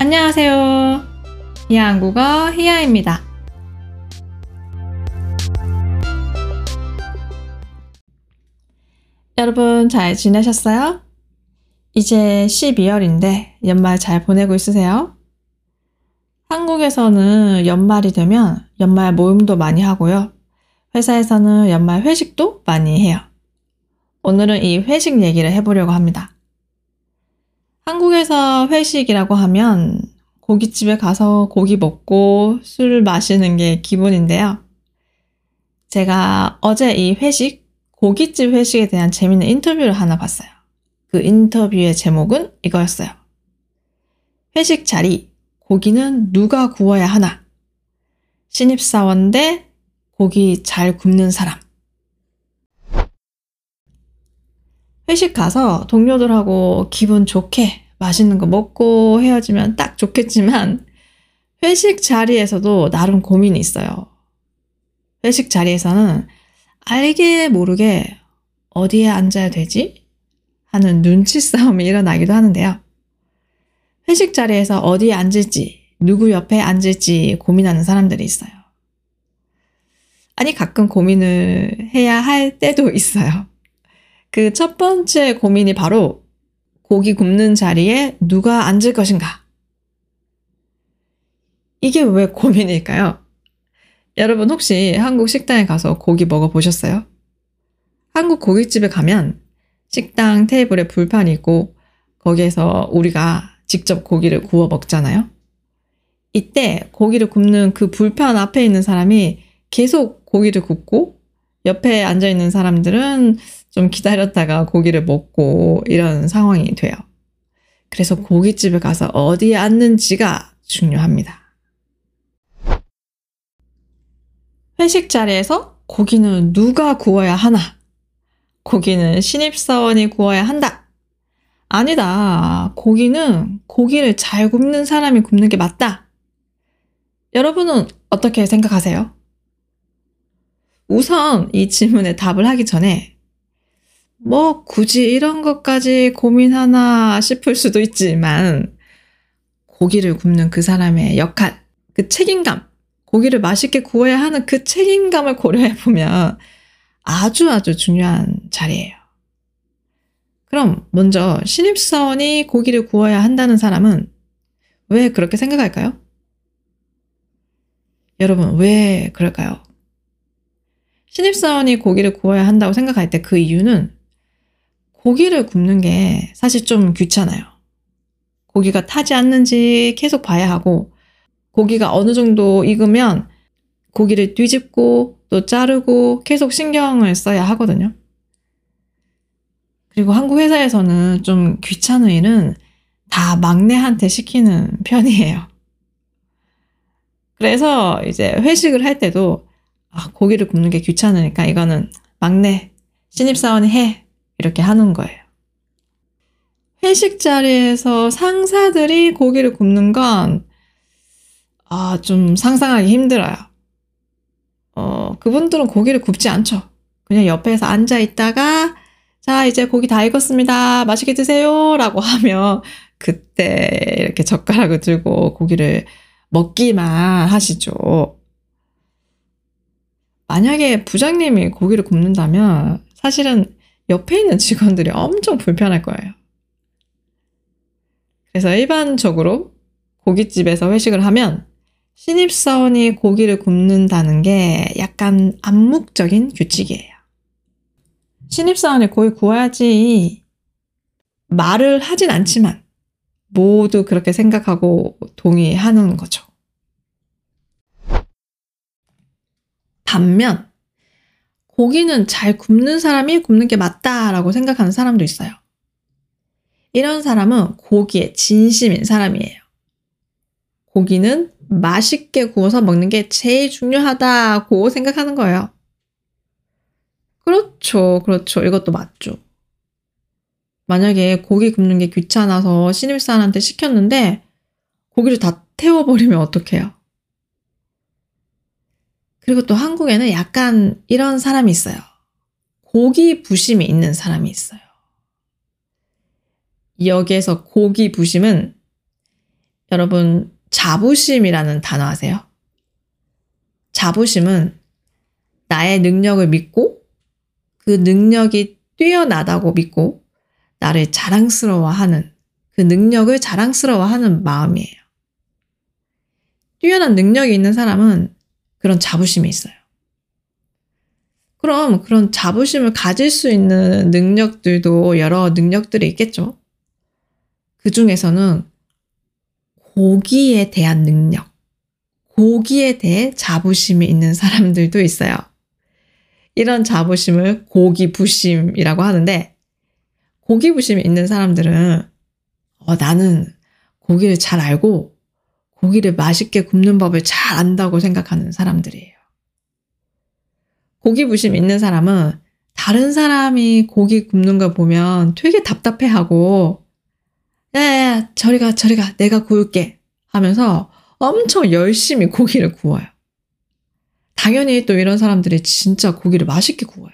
안녕하세요. 히야 한국어 히야입니다. 여러분 잘 지내셨어요? 이제 12월인데 연말 잘 보내고 있으세요? 한국에서는 연말이 되면 연말 모임도 많이 하고요. 회사에서는 연말 회식도 많이 해요. 오늘은 이 회식 얘기를 해보려고 합니다. 한국에서 회식이라고 하면 고깃집에 가서 고기 먹고 술 마시는 게 기본인데요. 제가 어제 이 회식, 고깃집 회식에 대한 재밌는 인터뷰를 하나 봤어요. 그 인터뷰의 제목은 이거였어요. 회식 자리, 고기는 누가 구워야 하나? 신입사원 대 고기 잘 굽는 사람. 회식 가서 동료들하고 기분 좋게 맛있는 거 먹고 헤어지면 딱 좋겠지만 회식 자리에서도 나름 고민이 있어요. 회식 자리에서는 알게 모르게 어디에 앉아야 되지? 하는 눈치 싸움이 일어나기도 하는데요. 회식 자리에서 어디에 앉을지, 누구 옆에 앉을지 고민하는 사람들이 있어요. 아니, 가끔 고민을 해야 할 때도 있어요. 그 첫 번째 고민이 바로 고기 굽는 자리에 누가 앉을 것인가? 이게 왜 고민일까요? 여러분 혹시 한국 식당에 가서 고기 먹어 보셨어요? 한국 고깃집에 가면 식당 테이블에 불판이 있고 거기에서 우리가 직접 고기를 구워 먹잖아요. 이때 고기를 굽는 그 불판 앞에 있는 사람이 계속 고기를 굽고 옆에 앉아 있는 사람들은 좀 기다렸다가 고기를 먹고 이런 상황이 돼요. 그래서 고깃집에 가서 어디에 앉는지가 중요합니다. 회식 자리에서 고기는 누가 구워야 하나? 고기는 신입사원이 구워야 한다. 아니다. 고기는 고기를 잘 굽는 사람이 굽는 게 맞다. 여러분은 어떻게 생각하세요? 우선 이 질문에 답을 하기 전에 뭐 굳이 이런 것까지 고민하나 싶을 수도 있지만 고기를 굽는 그 사람의 역할, 그 책임감, 고기를 맛있게 구워야 하는 그 책임감을 고려해 보면 아주 아주 중요한 자리예요. 그럼 먼저 신입사원이 고기를 구워야 한다는 사람은 왜 그렇게 생각할까요? 여러분, 왜 그럴까요? 신입사원이 고기를 구워야 한다고 생각할 때 그 이유는 고기를 굽는 게 사실 좀 귀찮아요. 고기가 타지 않는지 계속 봐야 하고, 고기가 어느 정도 익으면 고기를 뒤집고 또 자르고 계속 신경을 써야 하거든요. 그리고 한국 회사에서는 좀 귀찮은 일은 다 막내한테 시키는 편이에요. 그래서 이제 회식을 할 때도 아, 고기를 굽는 게 귀찮으니까 이거는 막내 신입사원이 해 이렇게 하는 거예요. 회식 자리에서 상사들이 고기를 굽는 건, 아, 좀 상상하기 힘들어요. 어, 그분들은 고기를 굽지 않죠. 그냥 옆에서 앉아 있다가, 자, 이제 고기 다 익었습니다. 맛있게 드세요. 라고 하면, 그때 이렇게 젓가락을 들고 고기를 먹기만 하시죠. 만약에 부장님이 고기를 굽는다면, 사실은 옆에 있는 직원들이 엄청 불편할 거예요. 그래서 일반적으로 고깃집에서 회식을 하면 신입사원이 고기를 굽는다는 게 약간 암묵적인 규칙이에요. 신입사원이 고기 구워야지 말을 하진 않지만 모두 그렇게 생각하고 동의하는 거죠. 반면 고기는 잘 굽는 사람이 굽는 게 맞다라고 생각하는 사람도 있어요. 이런 사람은 고기에 진심인 사람이에요. 고기는 맛있게 구워서 먹는 게 제일 중요하다고 생각하는 거예요. 그렇죠. 그렇죠. 이것도 맞죠. 만약에 고기 굽는 게 귀찮아서 신입사원한테 시켰는데 고기를 다 태워버리면 어떡해요? 그리고 또 한국에는 약간 이런 사람이 있어요. 고기 부심이 있는 사람이 있어요. 여기에서 고기 부심은 여러분, 자부심이라는 단어 아세요? 자부심은 나의 능력을 믿고 그 능력이 뛰어나다고 믿고 나를 자랑스러워하는 그 능력을 자랑스러워하는 마음이에요. 뛰어난 능력이 있는 사람은 그런 자부심이 있어요. 그럼 그런 자부심을 가질 수 있는 능력들도 여러 능력들이 있겠죠. 그 중에서는 고기에 대한 능력, 고기에 대해 자부심이 있는 사람들도 있어요. 이런 자부심을 고기부심이라고 하는데, 고기부심이 있는 사람들은, 어, 나는 고기를 잘 알고, 고기를 맛있게 굽는 법을 잘 안다고 생각하는 사람들이에요. 고기 부심 있는 사람은 다른 사람이 고기 굽는 걸 보면 되게 답답해하고, 야야야, 저리 가, 저리 가, 내가 구울게 하면서 엄청 열심히 고기를 구워요. 당연히 또 이런 사람들이 진짜 고기를 맛있게 구워요.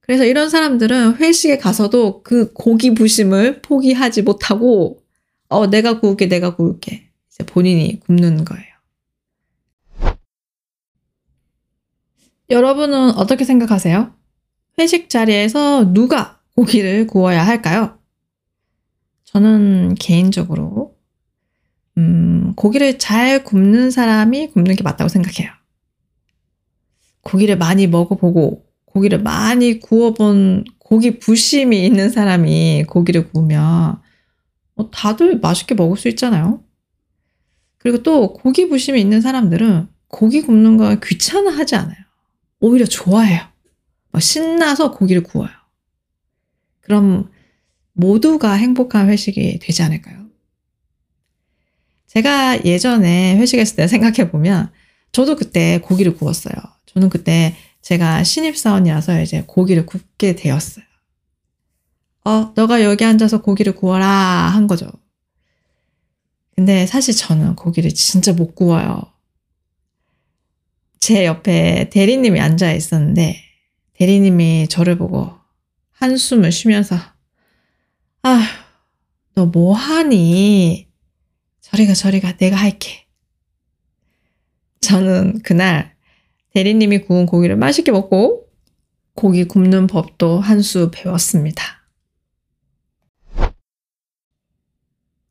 그래서 이런 사람들은 회식에 가서도 그 고기 부심을 포기하지 못하고, 어, 내가 구울게, 내가 구울게. 이제 본인이 굽는 거예요. 여러분은 어떻게 생각하세요? 회식 자리에서 누가 고기를 구워야 할까요? 저는 개인적으로 음, 고기를 잘 굽는 사람이 굽는 게 맞다고 생각해요. 고기를 많이 먹어보고 고기를 많이 구워본 고기 부심이 있는 사람이 고기를 구우면 뭐 다들 맛있게 먹을 수 있잖아요. 그리고 또 고기 부심이 있는 사람들은 고기 굽는 거 귀찮아하지 않아요. 오히려 좋아해요. 신나서 고기를 구워요. 그럼 모두가 행복한 회식이 되지 않을까요? 제가 예전에 회식했을 때 생각해 보면 저도 그때 고기를 구웠어요. 저는 그때 제가 신입사원이라서 이제 고기를 굽게 되었어요. 어, 너가 여기 앉아서 고기를 구워라 한 거죠. 근데 사실 저는 고기를 진짜 못 구워요. 제 옆에 대리님이 앉아 있었는데 대리님이 저를 보고 한숨을 쉬면서 아, 너 뭐 하니? 저리가 저리가 내가 할게. 저는 그날 대리님이 구운 고기를 맛있게 먹고 고기 굽는 법도 한 수 배웠습니다.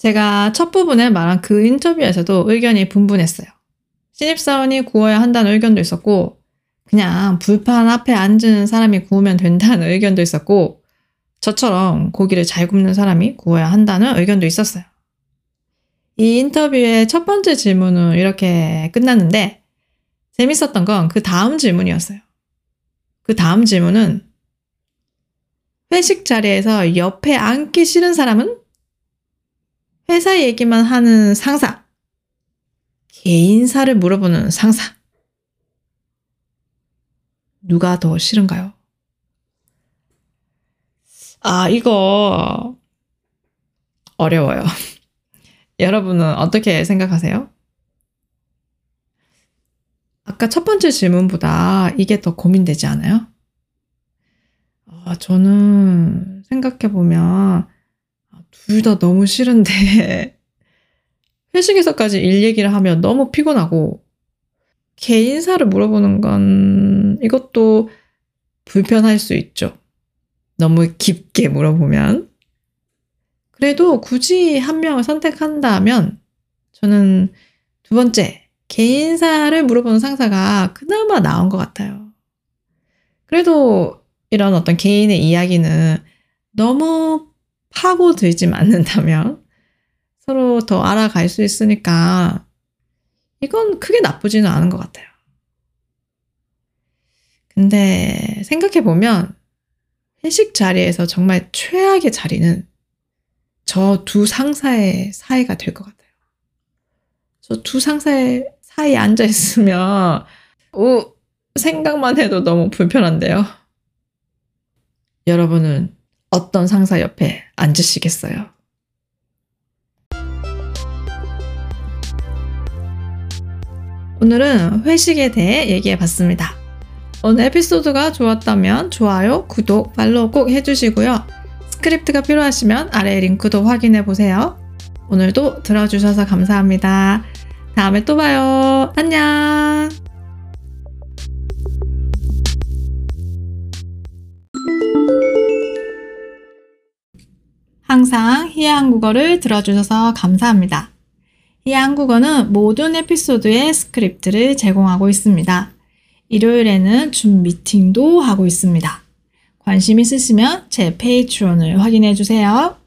제가 첫 부분에 말한 그 인터뷰에서도 의견이 분분했어요. 신입사원이 구워야 한다는 의견도 있었고, 그냥 불판 앞에 앉은 사람이 구우면 된다는 의견도 있었고, 저처럼 고기를 잘 굽는 사람이 구워야 한다는 의견도 있었어요. 이 인터뷰의 첫 번째 질문은 이렇게 끝났는데, 재밌었던 건 그 다음 질문이었어요. 그 다음 질문은, 회식 자리에서 옆에 앉기 싫은 사람은? 회사 얘기만 하는 상사. 개인사를 물어보는 상사. 누가 더 싫은가요? 아, 이거 어려워요. 여러분은 어떻게 생각하세요? 아까 첫 번째 질문보다 이게 더 고민되지 않아요? 아, 저는 생각해보면 둘 다 너무 싫은데 회식에서까지 일 얘기를 하면 너무 피곤하고 개인사를 물어보는 건 이것도 불편할 수 있죠. 너무 깊게 물어보면. 그래도 굳이 한 명을 선택한다면 저는 두 번째, 개인사를 물어보는 상사가 그나마 나은 것 같아요. 그래도 이런 어떤 개인의 이야기는 너무 파고들지 않는다면 서로 더 알아갈 수 있으니까 이건 크게 나쁘지는 않은 것 같아요. 근데 생각해보면 회식 자리에서 정말 최악의 자리는 저 두 상사의 사이가 될 것 같아요. 저 두 상사의 사이에 앉아 있으면, 오, 생각만 해도 너무 불편한데요. 여러분은 어떤 상사 옆에 앉으시겠어요? 오늘은 회식에 대해 얘기해 봤습니다. 오늘 에피소드가 좋았다면 좋아요, 구독, 팔로우 꼭 해주시고요. 스크립트가 필요하시면 아래 링크도 확인해 보세요. 오늘도 들어주셔서 감사합니다. 다음에 또 봐요. 안녕! 항상 희야 한국어를 들어주셔서 감사합니다. 희야 한국어는 모든 에피소드의 스크립트를 제공하고 있습니다. 일요일에는 줌 미팅도 하고 있습니다. 관심 있으시면 제 Patreon을 확인해 주세요.